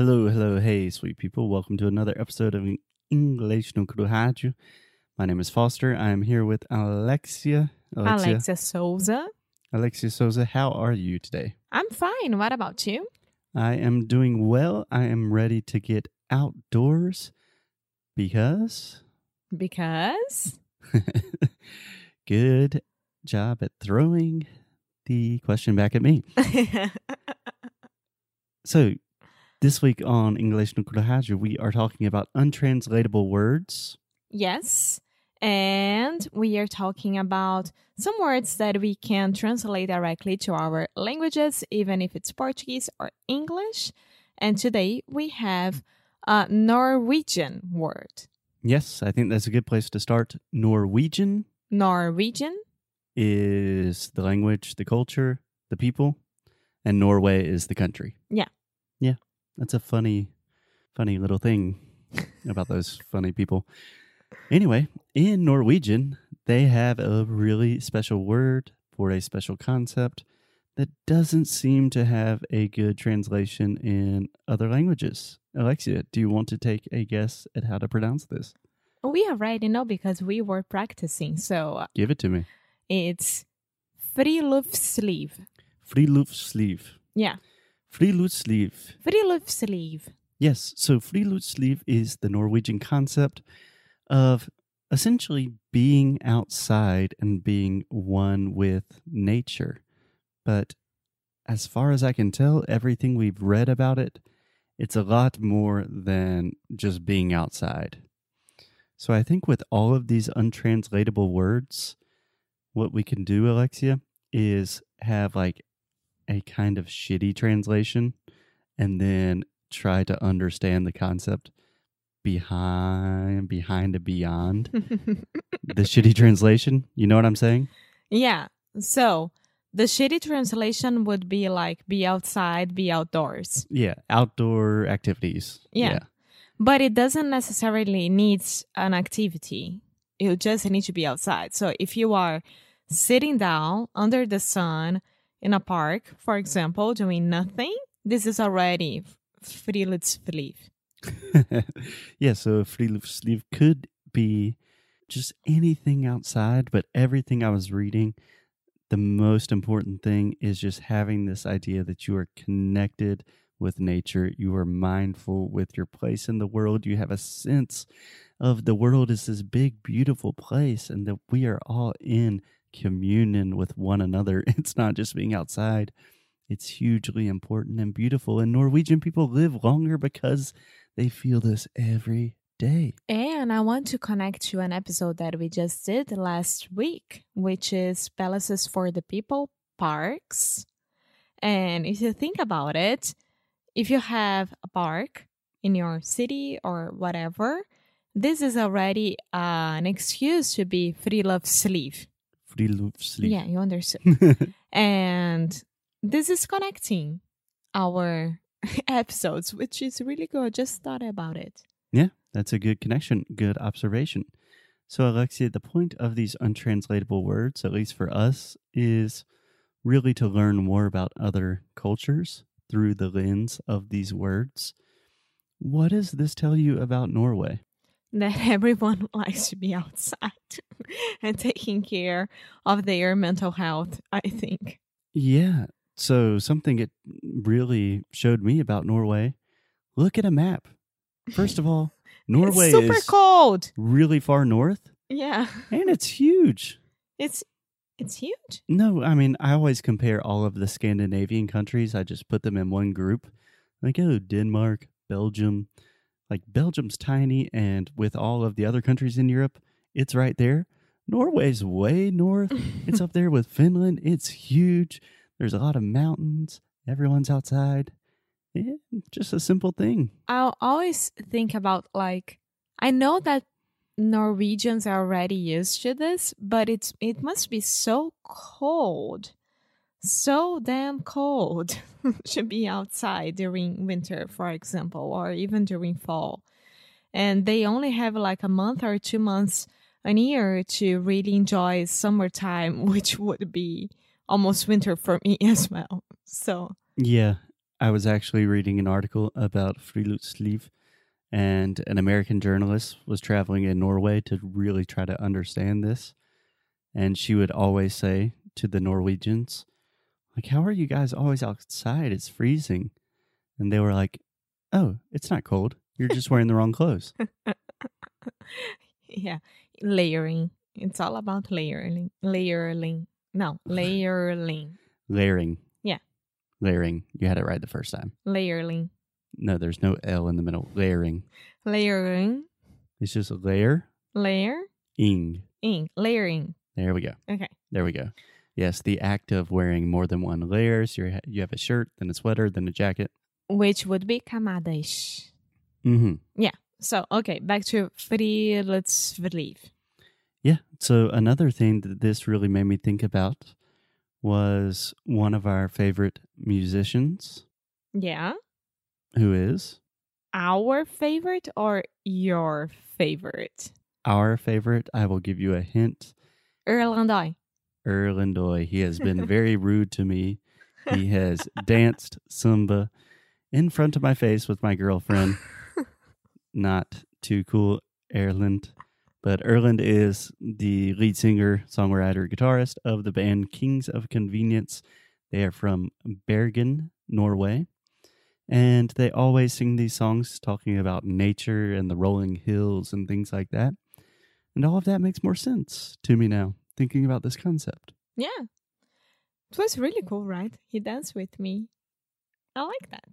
Hello, hello, hey, sweet people. Welcome to another episode of English no Rádio. My name is Foster. I am here with Alexia. Alexia, Alexia Souza. Alexia Souza, how are you today? I'm fine. What about you? I am doing well. I am ready to get outdoors because. Because? Good job at throwing the question back at me. so, this week on English no Rádio, we are talking about untranslatable words. Yes. And we are talking about some words that we can translate directly to our languages, even if it's Portuguese or English. And today we have a Norwegian word. Yes, I think that's a good place to start. Norwegian. Norwegian is the language, the culture, the people, and Norway is the country. Yeah. That's a funny, funny little thing about those funny people. Anyway, in Norwegian, they have a really special word for a special concept that doesn't seem to have a good translation in other languages. Alexia, do you want to take a guess at how to pronounce this? Oh, we already know because we were practicing. So give it to me. It's free loop sleeve. Free friluftsliv. Friluftsliv. Yeah. Friluftsliv. Friluftsliv. Yes, so friluftsliv is the Norwegian concept of essentially being outside and being one with nature. But as far as I can tell, everything we've read about it, it's a lot more than just being outside. So I think with all of these untranslatable words, what we can do, Alexia, is have like a kind of shitty translation and then try to understand the concept behind behind a beyond the shitty translation. You know what i'm saying? Yeah. So the shitty translation would be like be outside be outdoors. Yeah outdoor activities. Yeah, yeah. but it doesn't necessarily needs an activity. You just need to be outside. So if you are sitting down under the sun in a park, for example, doing nothing, this is already friluftsliv. yeah, so friluftsliv could be just anything outside, but everything I was reading, the most important thing is just having this idea that you are connected with nature. You are mindful with your place in the world. You have a sense of the world is this big, beautiful place and that we are all in communion with one another. It's not just being outside. It's hugely important and beautiful. And Norwegian people live longer because they feel this every day. And I want to connect to an episode that we just did last week, which is Palaces for the People Parks. And if you think about it, if you have a park in your city or whatever, this is already uh, an excuse to be friluftsliv friluftsliv. Yeah, you understood. and this is connecting our episodes, which is really good. Just thought about it. Yeah, that's a good connection. Good observation. So, Alexia, the point of these untranslatable words, at least for us, is really to learn more about other cultures through the lens of these words. What does this tell you about Norway? That everyone likes to be outside and taking care of their mental health, I think. Yeah. So, something it really showed me about Norway look at a map. First of all, Norway is super is cold. Really far north. Yeah. And it's huge. It's it's huge. No, I mean, I always compare all of the Scandinavian countries. I just put them in one group. Like, oh, Denmark, Belgium, like Belgium's tiny, and with all of the other countries in Europe, it's right there. Norway's way north. it's up there with Finland. It's huge. There's a lot of mountains. Everyone's outside. Yeah, just a simple thing. I'll always think about like I know that Norwegians are already used to this, but it's it must be so cold so damn cold should be outside during winter, for example, or even during fall. And they only have like a month or two months a year to really enjoy summertime, which would be almost winter for me as well. So, yeah, I was actually reading an article about Friluftsliv, and an American journalist was traveling in Norway to really try to understand this. And she would always say to the Norwegians, like, how are you guys always outside? It's freezing. And they were like, oh, it's not cold. You're just wearing the wrong clothes. yeah, layering. It's all about layering. Layering. No, layering. Layering. Yeah. Layering. You had it right the first time. Layering. No, there's no L in the middle. Layering. Layering. It's just a layer. Layer. Ing. In. Layering. There we go. Okay. There we go. Yes, the act of wearing more than one layer. So you you have a shirt, then a sweater, then a jacket. Which would be camadas. Mm-hmm. Yeah. So, okay, back to let's friluftsliv. Yeah. So another thing that this really made me think about was one of our favorite musicians, Yeah. who is Our favorite or your favorite? our favorite. I will give you a hint. Erlandai. Erlend Øye. He has been very rude to me. He has danced Zumba in front of my face with my girlfriend. Not too cool, Erland. But Erland is the lead singer, songwriter, guitarist of the band Kings of Convenience. They are from Bergen, Norway. And they always sing these songs talking about nature and the rolling hills and things like that. And all of that makes more sense to me now, thinking about this concept. Yeah. It was really cool, right? He danced with me. I like that.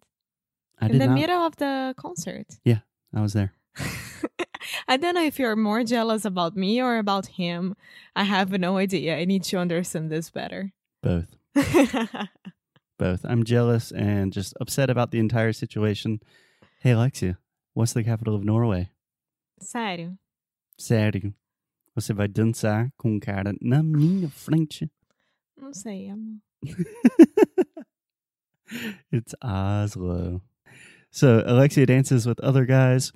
I In the not. middle of the concert. Yeah, I was there. I don't know if you're more jealous about me or about him. I have no idea. I need to understand this better. Both. Both. I'm jealous and just upset about the entire situation. Hey, Alexia, what's the capital of Norway? Sério. Sério. Você vai dançar com um cara na minha frente. Não sei, amor. it's Oslo. So Alexia dances with other guys.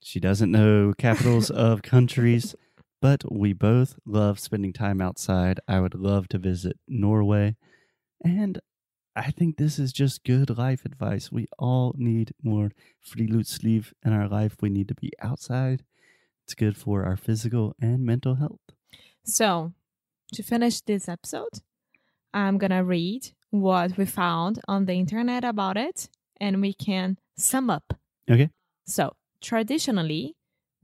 She doesn't know capitals of countries, but we both love spending time outside. I would love to visit Norway. And I think this is just good life advice. We all need more friluftsliv in our life. We need to be outside. It's good for our physical and mental health. So, to finish this episode, I'm going to read what we found on the internet about it and we can sum up. Okay. So, traditionally,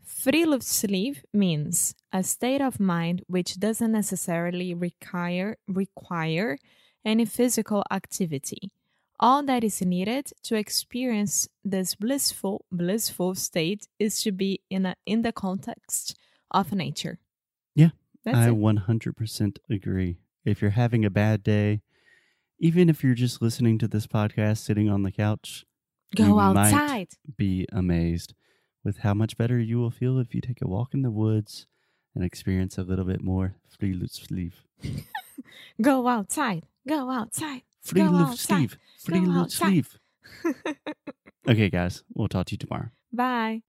friluftsliv means a state of mind which doesn't necessarily require require any physical activity. All that is needed to experience this blissful blissful state is to be in a in the context of nature. Yeah, That's I it. 100% agree. If you're having a bad day, even if you're just listening to this podcast sitting on the couch, Go outside. be amazed with how much better you will feel if you take a walk in the woods and experience a little bit more free Go outside. Go outside. Go outside. Friluftsliv. Go outside. Friluftsliv. Okay, guys, we'll talk to you tomorrow. Bye.